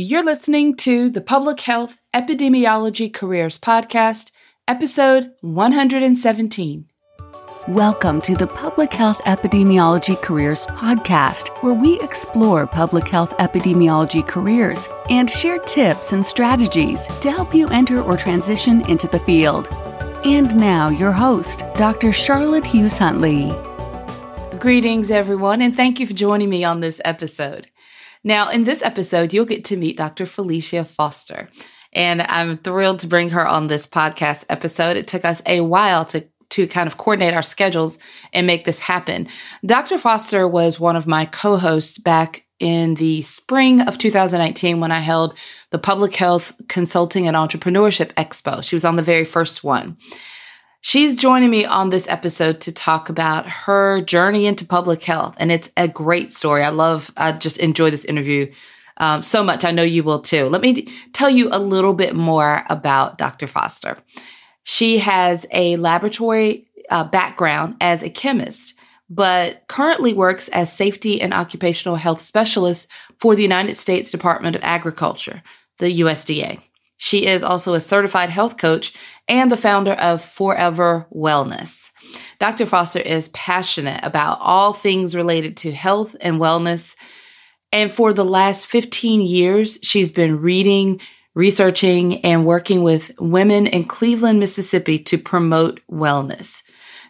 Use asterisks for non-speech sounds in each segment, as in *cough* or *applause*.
You're listening to the Public Health Epidemiology Careers Podcast, episode 117. Welcome to the Public Health Epidemiology Careers Podcast, where we explore public health epidemiology careers and share tips and strategies to help you enter or transition into the field. And now, your host, Dr. Charlotte Hughes Huntley. Greetings, everyone, and thank you for joining me on this episode. Now, in this episode, you'll get to meet Dr. Phelesia Foster. And I'm thrilled to bring her on this podcast episode. It took us a while to to kind of coordinate our schedules and make this happen. Dr. Foster was one of my co-hosts back in the spring of 2019 when I held the Public Health Consulting and Entrepreneurship Expo. She was on the very first one. She's joining me on this episode to talk about her journey into public health. And it's a great story. I love, I just enjoy this interview um, so much. I know you will too. Let me tell you a little bit more about Dr. Foster. She has a laboratory uh, background as a chemist, but currently works as safety and occupational health specialist for the United States Department of Agriculture, the USDA. She is also a certified health coach and the founder of 4Ever Wellness. Dr. Foster is passionate about all things related to health and wellness. And for the last 15 years, she's been reading, researching, and working with women in Cleveland, Mississippi to promote wellness.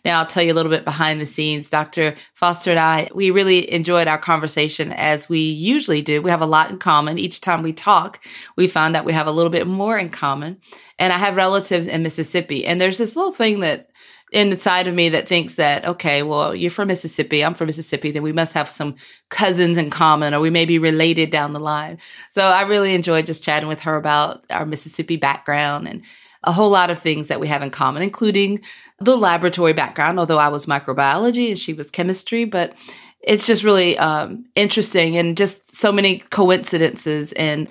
Now, I'll tell you a little bit behind the scenes. Dr. Foster and I, we really enjoyed our conversation as we usually do. We have a lot in common. Each time we talk, we find that we have a little bit more in common. And I have relatives in Mississippi. And there's this little thing that inside of me that thinks that, okay, well, you're from Mississippi, I'm from Mississippi, then we must have some cousins in common or we may be related down the line. So I really enjoyed just chatting with her about our Mississippi background and a whole lot of things that we have in common, including the laboratory background, although I was microbiology and she was chemistry, but it's just really um, interesting and just so many coincidences and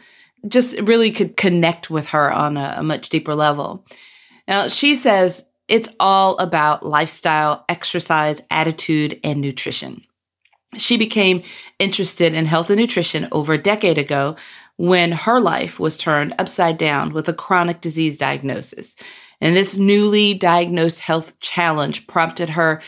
just really could connect with her on a, a much deeper level. Now, she says it's all about lifestyle, exercise, attitude, and nutrition. She became interested in health and nutrition over a decade ago when her life was turned upside down with a chronic disease diagnosis. And this newly diagnosed health challenge prompted her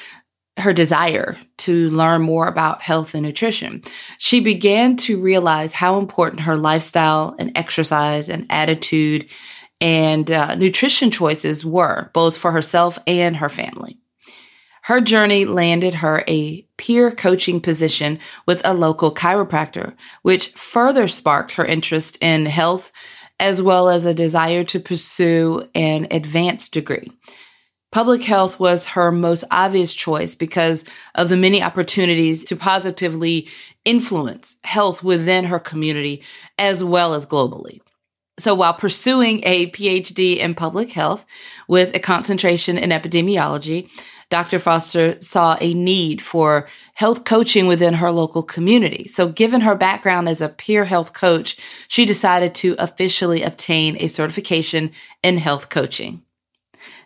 her desire to learn more about health and nutrition. She began to realize how important her lifestyle and exercise and attitude and uh, nutrition choices were, both for herself and her family. Her journey landed her a peer coaching position with a local chiropractor, which further sparked her interest in health as well as a desire to pursue an advanced degree. Public health was her most obvious choice because of the many opportunities to positively influence health within her community as well as globally. So while pursuing a PhD in public health with a concentration in epidemiology, Dr. Foster saw a need for health coaching within her local community. So, given her background as a peer health coach, she decided to officially obtain a certification in health coaching.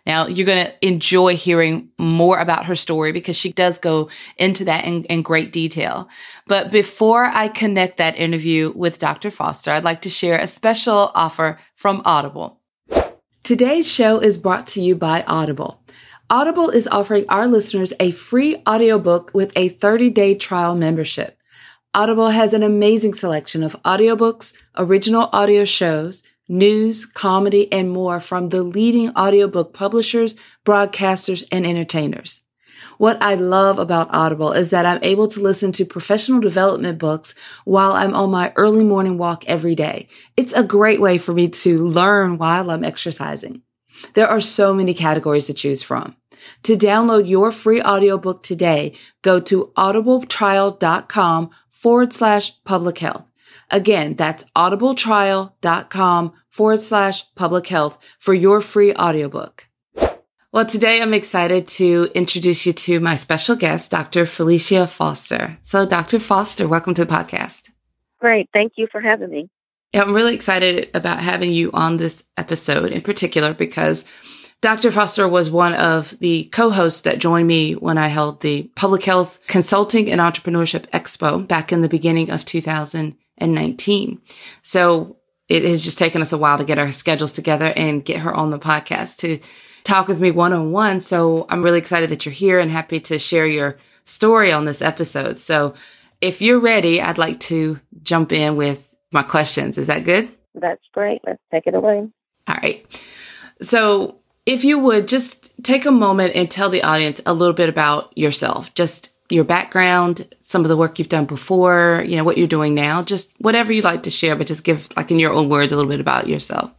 Now, you're going to enjoy hearing more about her story because she does go into that in, in, great detail. But before I connect that interview with Dr. Foster, I'd like to share a special offer from Audible. Today's show is brought to you by Audible. Audible is offering our listeners a free audiobook with a 30-day trial membership. Audible has an amazing selection of audiobooks, original audio shows, news, comedy, and more from the leading audiobook publishers, broadcasters, and entertainers. What I love about Audible is that I'm able to listen to professional development books while I'm on my early morning walk every day. It's a great way for me to learn while I'm exercising. There are so many categories to choose from. To download your free audiobook today, go to audibletrial.com forward slash public health. Again, that's audibletrial.com forward slash public health for your free audiobook. Well, today I'm excited to introduce you to my special guest, Dr. Phelesia Foster. So, Dr. Foster, welcome to the podcast. Great. Thank you for having me. I'm really excited about having you on this episode in particular because Dr. Foster was one of the co-hosts that joined me when I held the Public Health Consulting and Entrepreneurship Expo back in the beginning of 2019. So it has just taken us a while to get our schedules together and get her on the podcast to talk with me one on one. So I'm really excited that you're here and happy to share your story on this episode. So if you're ready, I'd like to jump in with my questions. Is that good? That's great. Let's take it away. All right. So if you would just take a moment and tell the audience a little bit about yourself, just your background, some of the work you've done before, you know, what you're doing now, just whatever you'd like to share, but just give, like in your own words, a little bit about yourself.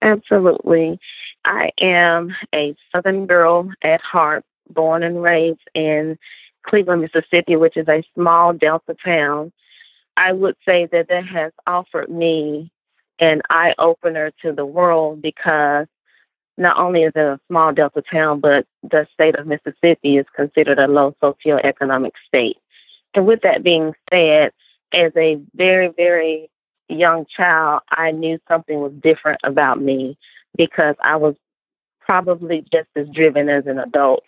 Absolutely. I am a Southern girl at heart, born and raised in Cleveland, Mississippi, which is a small Delta town. I would say that that has offered me an eye opener to the world because not only is it a small Delta town, but the state of Mississippi is considered a low socioeconomic state. And with that being said, as a very, very young child, I knew something was different about me because I was probably just as driven as an adult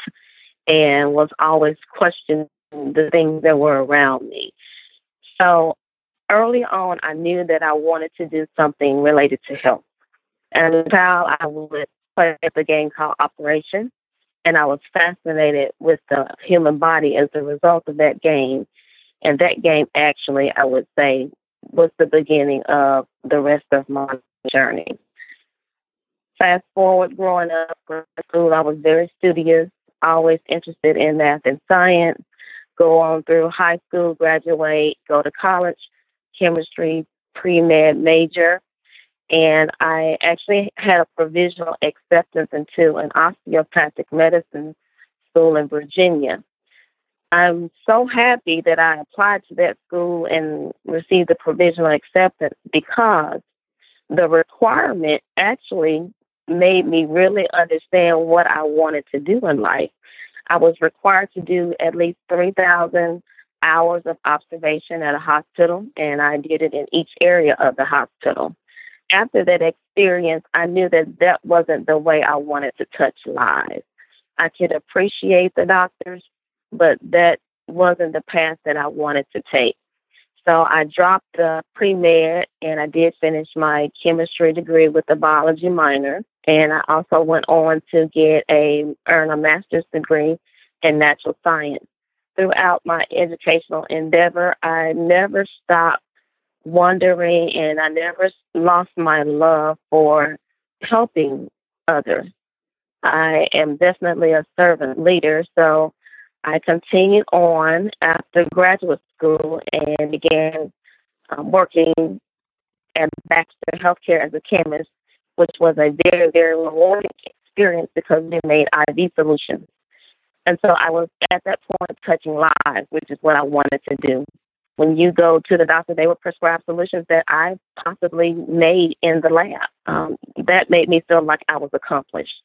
and was always questioning the things that were around me. So early on, I knew that I wanted to do something related to health. As a child, I would play the game called Operation, and I was fascinated with the human body as a result of that game. And that game, actually, I would say, was the beginning of the rest of my journey. Fast forward, growing up, growing school, I was very studious, always interested in math and science. Go on through high school, graduate, go to college, chemistry, pre med major, and I actually had a provisional acceptance into an osteopathic medicine school in Virginia. I'm so happy that I applied to that school and received the provisional acceptance because the requirement actually made me really understand what I wanted to do in life. I was required to do at least 3,000 hours of observation at a hospital, and I did it in each area of the hospital after that experience, I knew that that wasn't the way I wanted to touch lives. I could appreciate the doctors, but that wasn't the path that I wanted to take. So I dropped the pre med and I did finish my chemistry degree with a biology minor. And I also went on to get a earn a master's degree in natural science. Throughout my educational endeavor, I never stopped wondering, and I never lost my love for helping others. I am definitely a servant leader, so I continued on after graduate school and began um, working at Baxter Healthcare as a chemist, which was a very, very rewarding experience because we made IV solutions. And so I was at that point touching lives, which is what I wanted to do when you go to the doctor, they would prescribe solutions that I possibly made in the lab. Um, that made me feel like I was accomplished.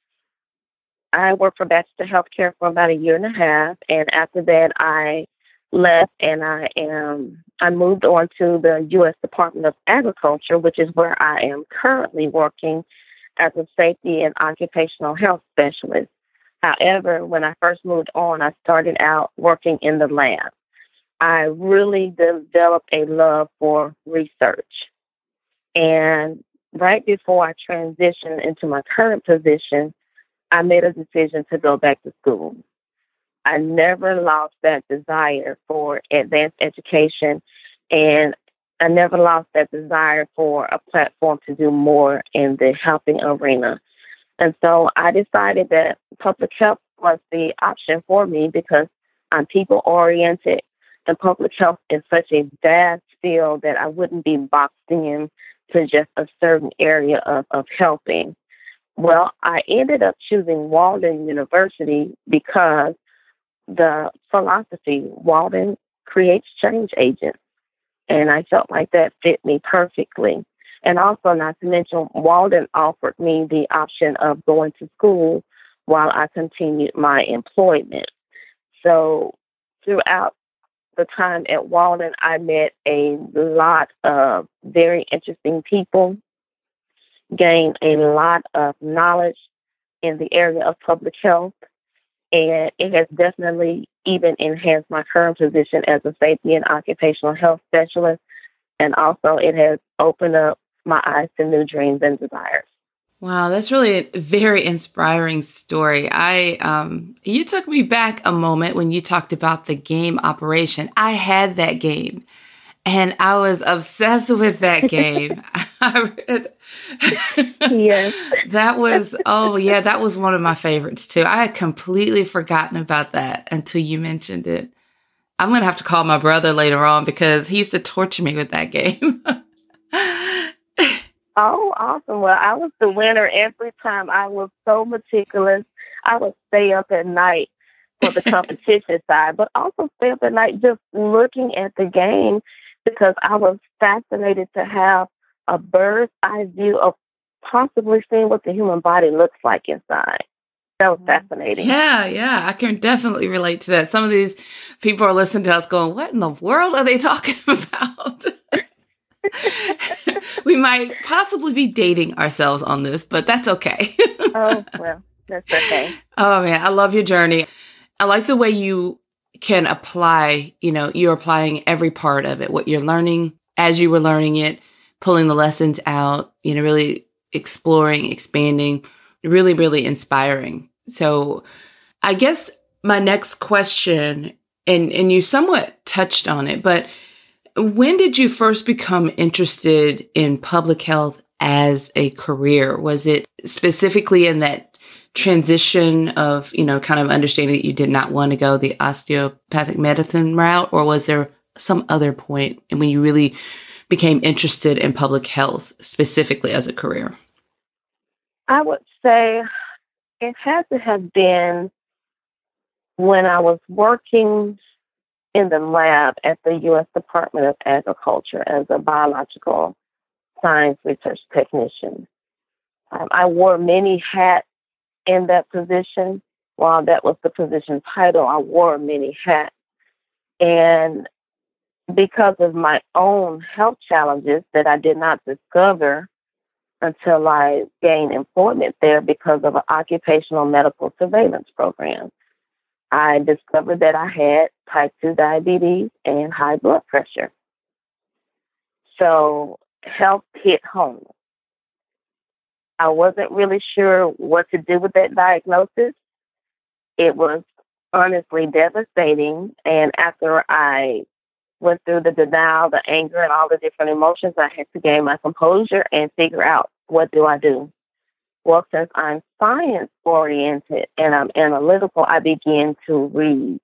I worked for Baxter Healthcare for about a year and a half, and after that, I left and I am I moved on to the U.S. Department of Agriculture, which is where I am currently working as a safety and occupational health specialist. However, when I first moved on, I started out working in the lab. I really developed a love for research. And right before I transitioned into my current position, I made a decision to go back to school. I never lost that desire for advanced education, and I never lost that desire for a platform to do more in the helping arena. And so I decided that public health was the option for me because I'm people oriented and public health is such a vast field that I wouldn't be boxed in to just a certain area of, of helping. Well, I ended up choosing Walden University because the philosophy, Walden creates change agents. And I felt like that fit me perfectly. And also, not to mention, Walden offered me the option of going to school while I continued my employment. So, throughout the time at Walden, I met a lot of very interesting people, gained a lot of knowledge in the area of public health, and it has definitely even enhanced my current position as a safety and occupational health specialist And also, it has opened up my eyes to new dreams and desires. Wow, that's really a very inspiring story. I um you took me back a moment when you talked about the game operation. I had that game and I was obsessed with that game. *laughs* *laughs* yes. that was *laughs* oh yeah, that was one of my favorites too. I had completely forgotten about that until you mentioned it. I'm gonna have to call my brother later on because he used to torture me with that game. Oh, awesome. Well, I was the winner every time. I was so meticulous. I would stay up at night for the *laughs* competition side, but also stay up at night just looking at the game because I was fascinated to have a bird's eye view of possibly seeing what the human body looks like inside. That was mm. fascinating. Yeah, yeah, I can definitely relate to that. Some of these people are listening to us going, What in the world are they *laughs* talking about? *laughs* *laughs* we might possibly be dating ourselves on this, but that's okay. *laughs* oh, well, that's okay. Oh, man, I love your journey. I like the way you can apply, you know, you're applying every part of it, what you're learning as you were learning it, pulling the lessons out, you know, really exploring, expanding, really, really inspiring. So I guess my next question, and, and you somewhat touched on it, but when did you first become interested in public health as a career? Was it specifically in that transition of, you know, kind of understanding that you did not want to go the osteopathic medicine route, or was there some other point when you really became interested in public health specifically as a career? I would say it had to have been when I was working in the lab at the U.S. Department of Agriculture as a biological science research technician. Um, I wore many hats in that position. While that was the position title, I wore many hats. And because of my own health challenges that I did not discover until I gained employment there because of an occupational medical surveillance program. I discovered that I had type 2 diabetes and high blood pressure. So health hit home. I wasn't really sure what to do with that diagnosis. It was honestly devastating. And after I went through the denial, the anger, and all the different emotions, I had to gain my composure and figure out what do I do. Well, since I'm science oriented and I'm analytical, I began to read.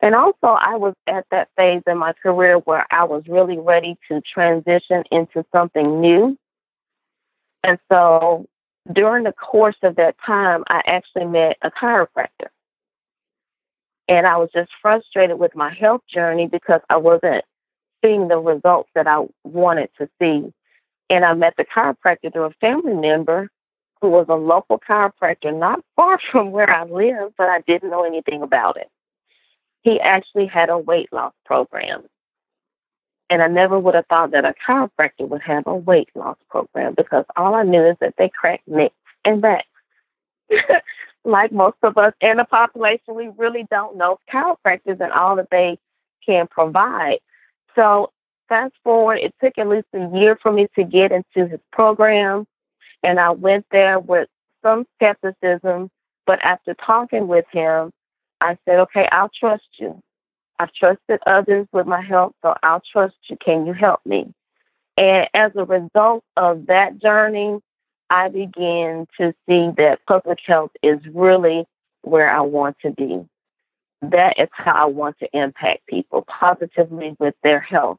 And also, I was at that phase in my career where I was really ready to transition into something new. And so, during the course of that time, I actually met a chiropractor. And I was just frustrated with my health journey because I wasn't seeing the results that I wanted to see. And I met the chiropractor through a family member who was a local chiropractor not far *laughs* from where I live, but I didn't know anything about it. He actually had a weight loss program. And I never would have thought that a chiropractor would have a weight loss program because all I knew is that they crack necks and backs. *laughs* like most of us in the population, we really don't know chiropractors and all that they can provide. So fast forward, it took at least a year for me to get into his program. And I went there with some skepticism, but after talking with him, I said, okay, I'll trust you. I've trusted others with my help, so I'll trust you. Can you help me? And as a result of that journey, I began to see that public health is really where I want to be. That is how I want to impact people positively with their health.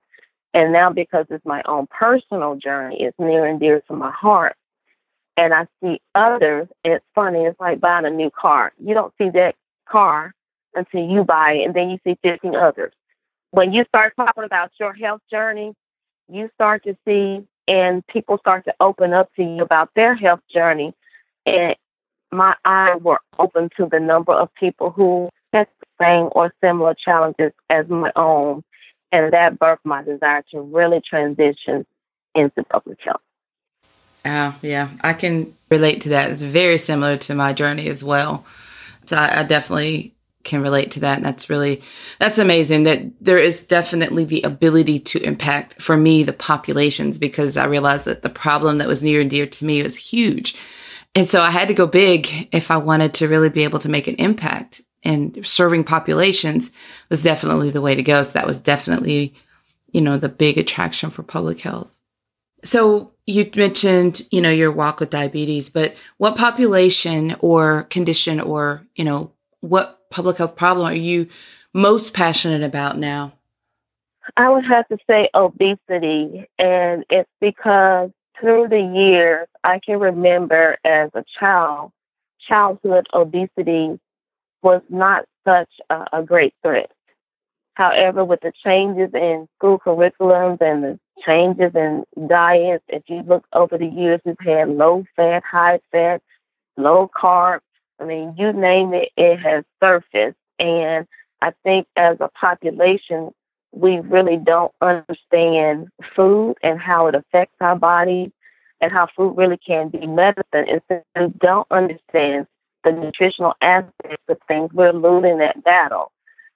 And now, because it's my own personal journey, it's near and dear to my heart. And I see others, it's funny, it's like buying a new car. You don't see that car until you buy it, and then you see 15 others. When you start talking about your health journey, you start to see and people start to open up to you about their health journey. And my eyes were open to the number of people who had the same or similar challenges as my own. And that birthed my desire to really transition into public health. Oh, yeah, I can relate to that. It's very similar to my journey as well. So I, I definitely can relate to that. And that's really, that's amazing that there is definitely the ability to impact for me, the populations, because I realized that the problem that was near and dear to me was huge. And so I had to go big if I wanted to really be able to make an impact and serving populations was definitely the way to go. So that was definitely, you know, the big attraction for public health. So you mentioned, you know, your walk with diabetes, but what population or condition or, you know, what public health problem are you most passionate about now? I would have to say obesity, and it's because through the years, I can remember as a child, childhood obesity was not such a, a great threat. However, with the changes in school curriculums and the changes in diets, if you look over the years, we've had low fat, high fat, low carb. I mean, you name it, it has surfaced. And I think as a population, we really don't understand food and how it affects our bodies and how food really can be medicine. And since we don't understand the nutritional aspects of things, we're losing that battle.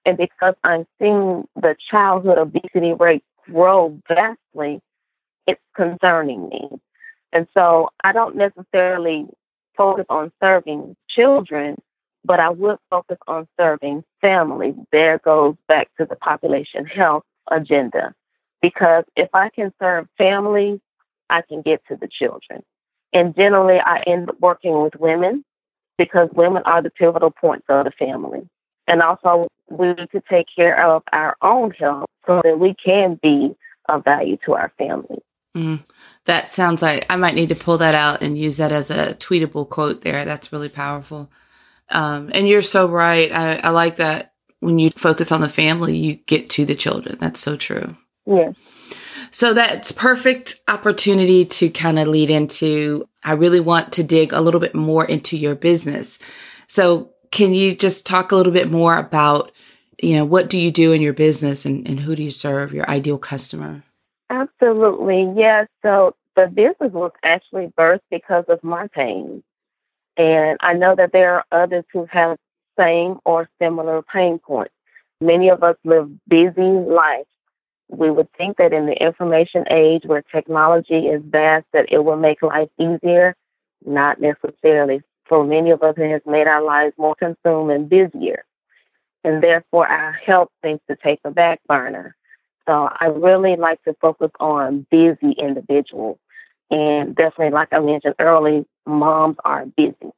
And because I'm seeing the childhood obesity rate grow vastly, it's concerning me. And so I don't necessarily focus on serving children, but I would focus on serving families. There goes back to the population health agenda. Because if I can serve families, I can get to the children. And generally, I end up working with women because women are the pivotal points of the family. And also, we need to take care of our own health so that we can be of value to our family. Mm, that sounds like I might need to pull that out and use that as a tweetable quote there. That's really powerful. Um, and you're so right. I, I like that when you focus on the family, you get to the children. That's so true. Yes. So that's perfect opportunity to kind of lead into, I really want to dig a little bit more into your business. So can you just talk a little bit more about, you know, what do you do in your business and, and who do you serve, your ideal customer? Absolutely. Yes. So the business was actually birthed because of my pain. And I know that there are others who have same or similar pain points. Many of us live busy lives. We would think that in the information age where technology is vast, that it will make life easier. Not necessarily for many of us, it has made our lives more consumed and busier. And therefore, our health seems to take a back burner. So I really like to focus on busy individuals. And definitely, like I mentioned earlier, moms are busy,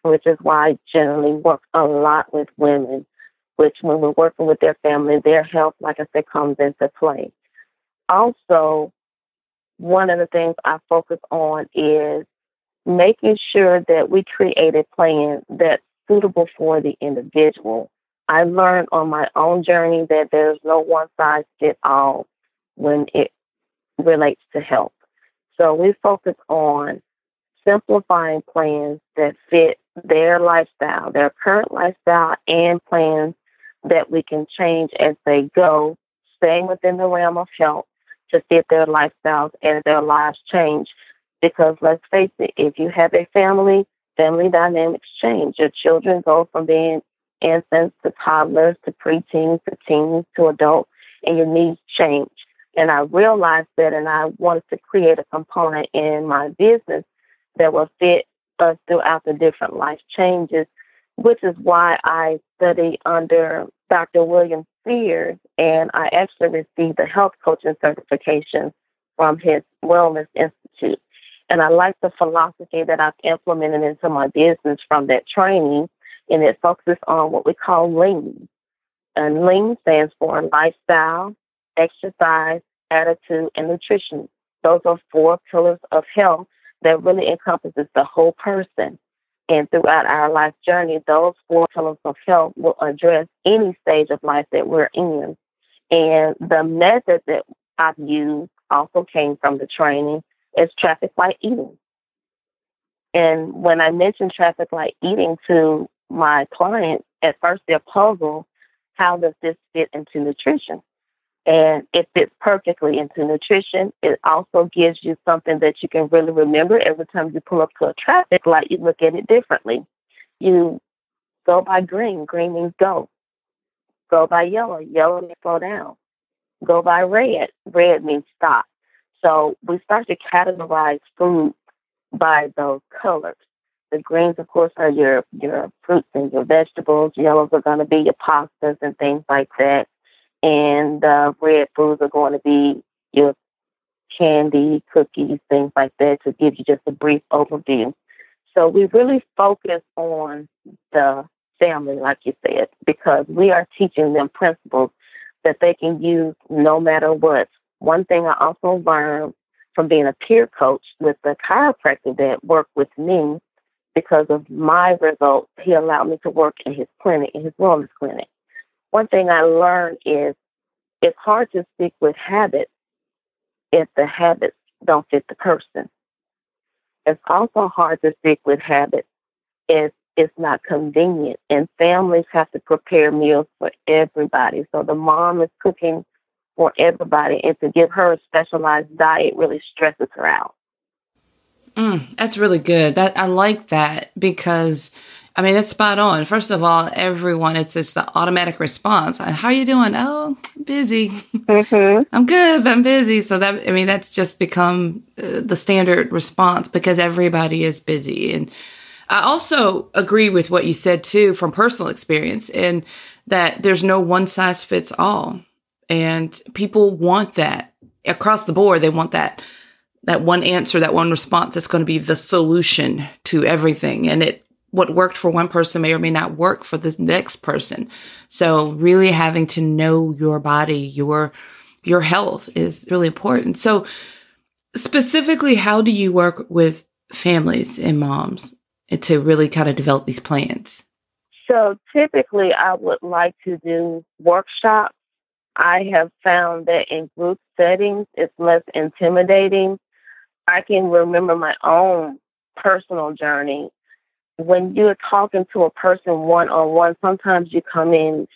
which is why I generally work a lot with women, which when we're working with their family, their health, like I said, comes into play. Also, one of the things I focus on is making sure that we create a plan that's suitable for the individual. I learned on my own journey that there's no one size fits all when it relates to health. So we focus on simplifying plans that fit their lifestyle, their current lifestyle, and plans that we can change as they go, staying within the realm of health to fit their lifestyles as their lives change because let's face it, if you have a family, family dynamics change. Your children go from being infants to toddlers to preteens to teens to adults, and your needs change. And I realized that, and I wanted to create a component in my business that will fit us throughout the different life changes, which is why I study under Dr. William Sears, and I actually received the health coaching certification from his Wellness Institute. And I like the philosophy that I've implemented into my business from that training, and it focuses on what we call lean. And lean stands for lifestyle, exercise, attitude, and nutrition. Those are four pillars of health that really encompasses the whole person. And throughout our life journey, those four pillars of health will address any stage of life that we're in. And the method that I've used also came from the training is traffic light eating. And when I mention traffic light eating to my clients, at first they're puzzled how does this fit into nutrition? And it fits perfectly into nutrition. It also gives you something that you can really remember every time you pull up to a traffic light, you look at it differently. You Go by green. Green means go. Go by yellow. Yellow means slow down. Go by red. Red means stop. So we start to categorize food by those colors. The greens, of course, are your your fruits and your vegetables. Yellows are going to be your pastas and things like that, and uh, red foods are going to be your candy, cookies, things like that. To give you just a brief overview. So we really focus on the family, like you said, because we are teaching them principles that they can use no matter what. One thing I also learned from being a peer coach with the chiropractor that worked with me because of my results, he allowed me to work in his clinic, in his wellness clinic. One thing I learned is it's hard to stick with habits if the habits don't fit the person. It's also hard to stick with habits if it's not convenient. And families have to prepare meals for everybody. So the mom is cooking for everybody, and to give her a specialized diet really stresses her out. Mm, that's really good. That I like that because I mean that's spot on. First of all, everyone it's just the automatic response. How are you doing? Oh, busy. Mm-hmm. *laughs* I'm good, but I'm busy. So that I mean that's just become uh, the standard response because everybody is busy. And I also agree with what you said too from personal experience and that there's no one size fits all. And people want that across the board. They want that, that one answer, that one response that's going to be the solution to everything. And it, what worked for one person may or may not work for the next person. So really having to know your body, your, your health is really important. So specifically, how do you work with families and moms to really kind of develop these plans? So typically, I would like to do workshops I have found that in group settings, it's less intimidating. I can remember my own personal journey. When you're talking to a person one on one, sometimes you come in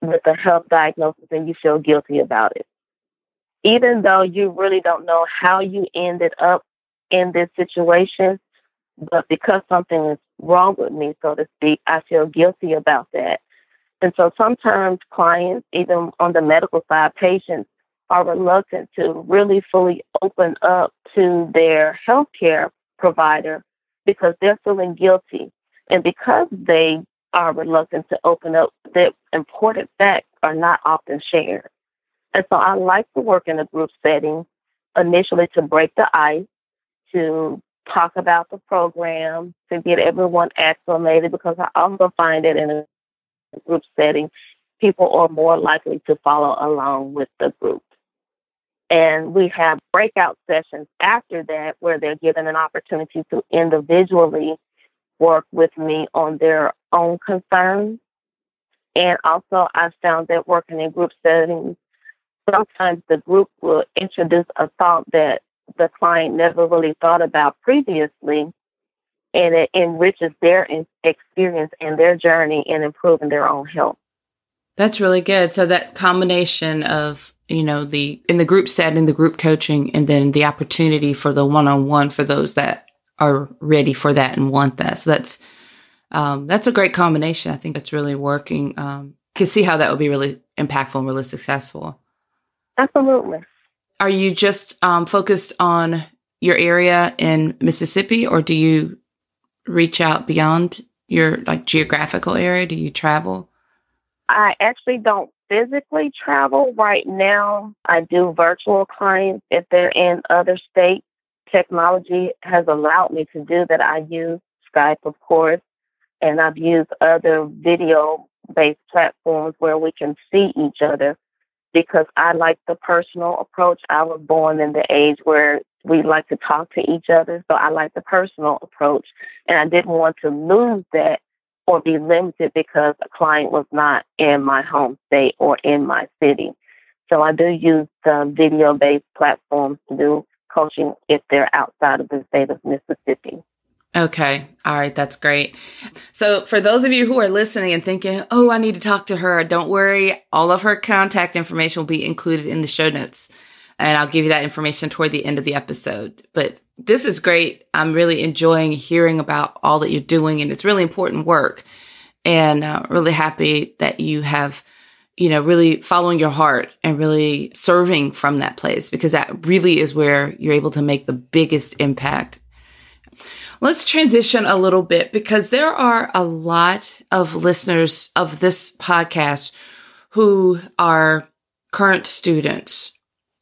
with a health diagnosis and you feel guilty about it. Even though you really don't know how you ended up in this situation, but because something is wrong with me, so to speak, I feel guilty about that. And so sometimes clients, even on the medical side, patients are reluctant to really fully open up to their healthcare provider because they're feeling guilty. And because they are reluctant to open up, that important facts are not often shared. And so I like to work in a group setting initially to break the ice, to talk about the program, to get everyone acclimated because I also find that in a group setting, people are more likely to follow along with the group. And we have breakout sessions after that where they're given an opportunity to individually work with me on their own concerns. And also, I found that working in group settings, sometimes the group will introduce a thought that the client never really thought about previously and it enriches their experience and their journey in improving their own health. That's really good. So that combination of, you know, the in the group setting, the group coaching, and then the opportunity for the one on one for those that are ready for that and want that. So that's um, that's a great combination. I think that's really working. Um, can see how that would be really impactful and really successful. Absolutely. Are you just um, focused on your area in Mississippi, or do you reach out beyond your like geographical area? Do you travel? I actually don't physically travel right now. I do virtual clients if they're in other states. Technology has allowed me to do that. I use Skype, of course, and I've used other video based platforms where we can see each other because I like the personal approach. I was born in the age where we like to talk to each other. So I like the personal approach. And I didn't want to lose that or be limited because a client was not in my home state or in my city. So I do use the video based platforms to do coaching if they're outside of the state of Mississippi. Okay. All right. That's great. So for those of you who are listening and thinking, Oh, I need to talk to her. Don't worry. All of her contact information will be included in the show notes and I'll give you that information toward the end of the episode. But this is great. I'm really enjoying hearing about all that you're doing and it's really important work. and uh, really happy that you have you know, really following your heart and really serving from that place because that really is where you're able to make the biggest impact. Let's transition a little bit because there are a lot of listeners of this podcast who are current students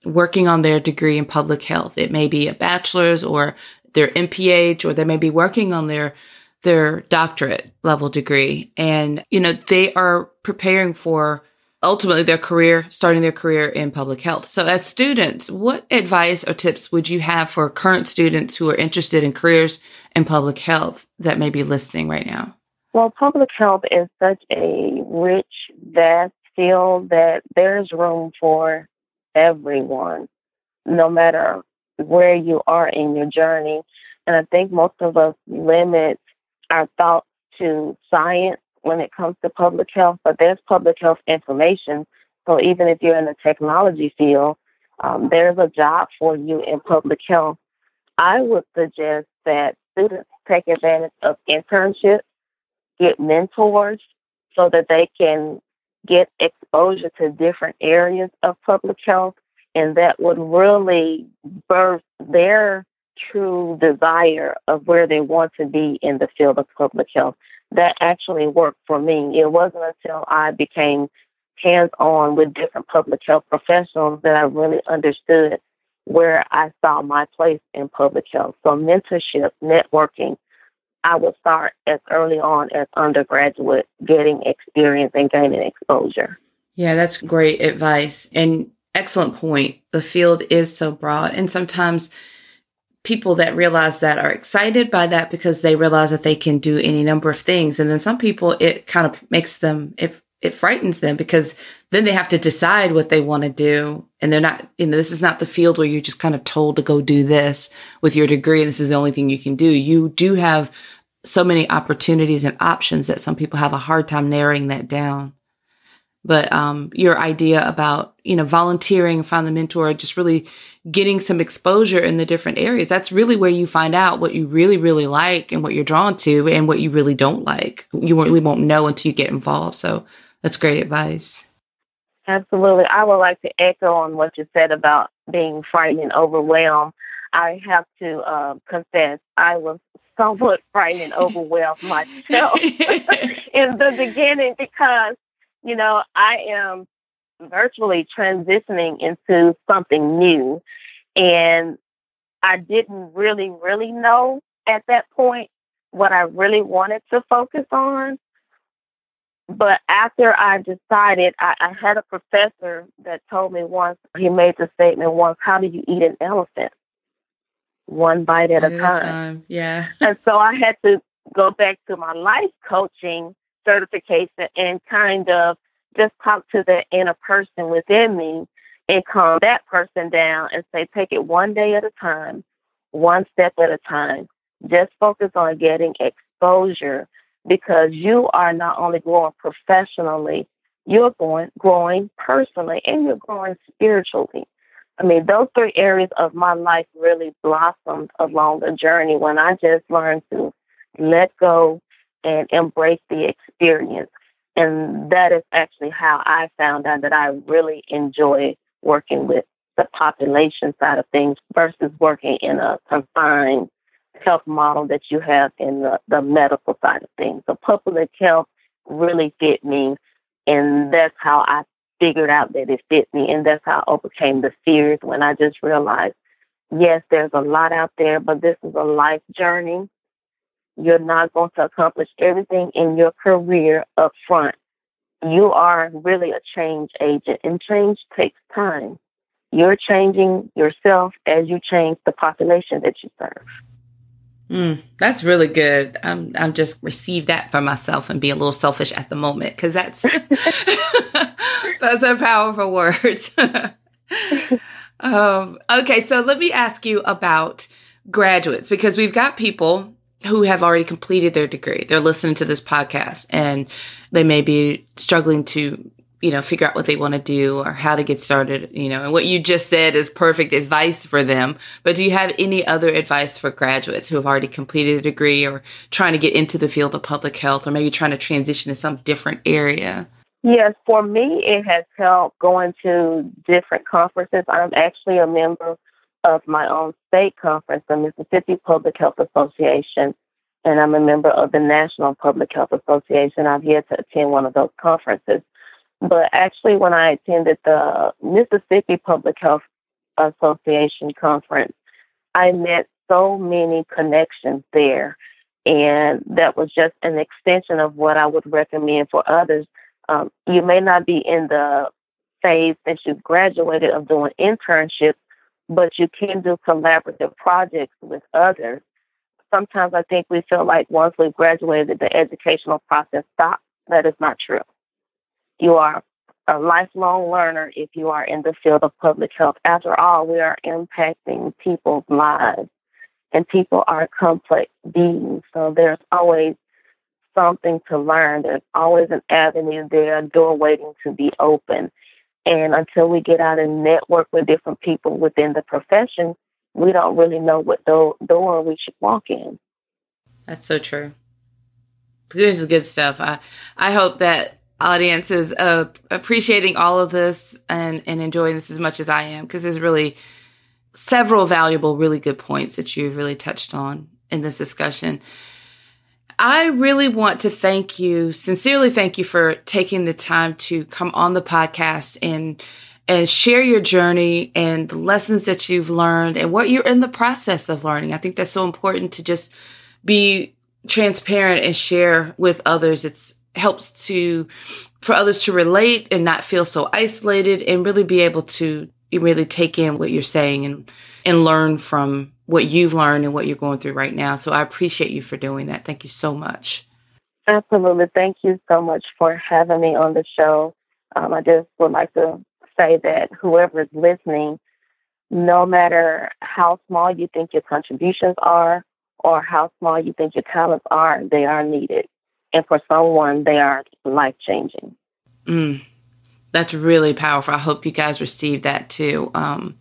working on their degree in public health. It may be a bachelor's or their MPH, or they may be working on their their doctorate level degree. And, you know, they are preparing for ultimately their career, starting their career in public health. So as students, what advice or tips would you have for current students who are interested in careers in public health that may be listening right now? Well, public health is such a rich, vast field that there's room for everyone, no matter where you are in your journey. And I think most of us limit our thoughts to science when it comes to public health, but there's public health information. So even if you're in the technology field, um, there's a job for you in public health. I would suggest that students take advantage of internships, get mentors so that they can get exposure to different areas of public health, and that would really birth their true desire of where they want to be in the field of public health that actually worked for me. It wasn't until I became hands on with different public health professionals that I really understood where I saw my place in public health. So, mentorship, networking, I would start as early on as undergraduate, getting experience and gaining exposure. Yeah, that's great advice and excellent point. The field is so broad, and sometimes people that realize that are excited by that because they realize that they can do any number of things. And then some people, it kind of makes them, it, it frightens them because then they have to decide what they want to do. And they're not, you know, this is not the field where you're just kind of told to go do this with your degree. And this is the only thing you can do. You do have so many opportunities and options that some people have a hard time narrowing that down. But um, your idea about you know volunteering, find the mentor, just really getting some exposure in the different areas. That's really where you find out what you really, really like and what you're drawn to and what you really don't like. You really won't know until you get involved. So that's great advice. Absolutely. I would like to echo on what you said about being frightened and overwhelmed. I have to uh, confess, I was somewhat *laughs* frightened and overwhelmed myself *laughs* in the beginning because, you know, I am virtually transitioning into something new. And I didn't really, really know at that point what I really wanted to focus on. But after I decided, I, I had a professor that told me once, he made the statement once, how do you eat an elephant? One bite at, a, time. time. Yeah. *laughs* and so I had to go back to my life coaching certification and kind of just talk to the inner person within me and calm that person down and say, take it one day at a time, one step at a time. Just focus on getting exposure because you are not only growing professionally, you're going growing personally and you're growing spiritually. I mean, those three areas of my life really blossomed along the journey when I just learned to let go and embrace the experience. And that is actually how I found out that I really enjoy working with the population side of things versus working in a confined health model that you have in the, the medical side of things. So public health really fit me. And that's how I figured out that it fit me. And that's how I overcame the fears when I just realized, yes, there's a lot out there, but this is a life journey. You're not going to accomplish everything in your career up front. You are really a change agent, and change takes time. You're changing yourself as you change the population that you serve. Mm, that's really good. I'm I'm just receive that for myself and be a little selfish at the moment because that's *laughs* that's a powerful words. *laughs* um, okay, so let me ask you about graduates because we've got people who have already completed their degree. They're listening to this podcast and they may be struggling to you know, figure out what they want to do or how to get started, you know, and what you just said is perfect advice for them. But do you have any other advice for graduates who have already completed a degree or trying to get into the field of public health or maybe trying to transition to some different area? Yes, for me, it has helped going to different conferences. I'm actually a member of my own state conference, the Mississippi Public Health Association, and I'm a member of the National Public Health Association. I've yet to attend one of those conferences. But actually, when I attended the Mississippi Public Health Association conference, I met so many connections there. And that was just an extension of what I would recommend for others um, you may not be in the phase that you've graduated of doing internships, but you can do collaborative projects with others. Sometimes I think we feel like once we've graduated, the educational process stops. That is not true. You are a lifelong learner if you are in the field of public health. After all, we are impacting people's lives, and people are complex beings. So there's always something to learn. There's always an avenue there, a door waiting to be open. And until we get out and network with different people within the profession, we don't really know what do- door we should walk in. That's so true. This is good stuff. I I hope that audience is uh, appreciating all of this and and enjoying this as much as I am because there's really several valuable, really good points that you really touched on in this discussion. I really want to thank you, sincerely thank you for taking the time to come on the podcast and and share your journey and the lessons that you've learned and what you're in the process of learning. I think that's so important to just be transparent and share with others. It's helps to for others to relate and not feel so isolated and really be able to really take in what you're saying and and learn from what you've learned and what you're going through right now. So I appreciate you for doing that. Thank you so much. Absolutely. Thank you so much for having me on the show. Um, I just would like to say that whoever is listening, no matter how small you think your contributions are or how small you think your talents are, they are needed. And for someone, they are life changing. Mm, that's really powerful. I hope you guys receive that too. Um,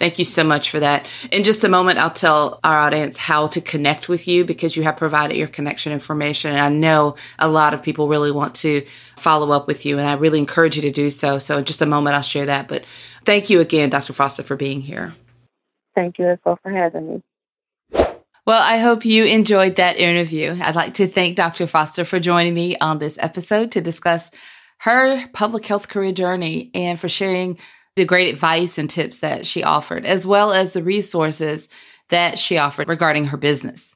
Thank you so much for that. In just a moment, I'll tell our audience how to connect with you because you have provided your connection information. And I know a lot of people really want to follow up with you, and I really encourage you to do so. So, in just a moment, I'll share that. But thank you again, Dr. Foster, for being here. Thank you as well for having me. Well, I hope you enjoyed that interview. I'd like to thank Dr. Foster for joining me on this episode to discuss her public health career journey and for sharing the great advice and tips that she offered, as well as the resources that she offered regarding her business.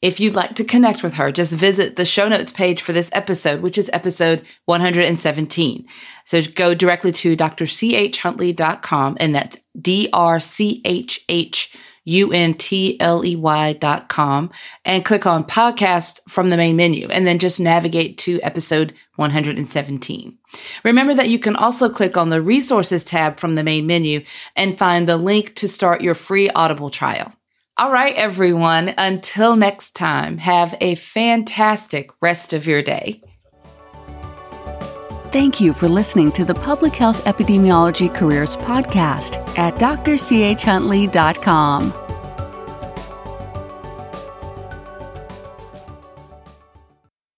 If you'd like to connect with her, just visit the show notes page for this episode, which is episode 117. So go directly to drchuntley.com, and that's D R C H H U-N-T-L-E-Y dot com and click on podcast from the main menu and then just navigate to episode 117. Remember that you can also click on the resources tab from the main menu and find the link to start your free Audible trial. All right, everyone. Until next time, have a fantastic rest of your day. Thank you for listening to the Public Health Epidemiology Careers Podcast at drchuntley.com.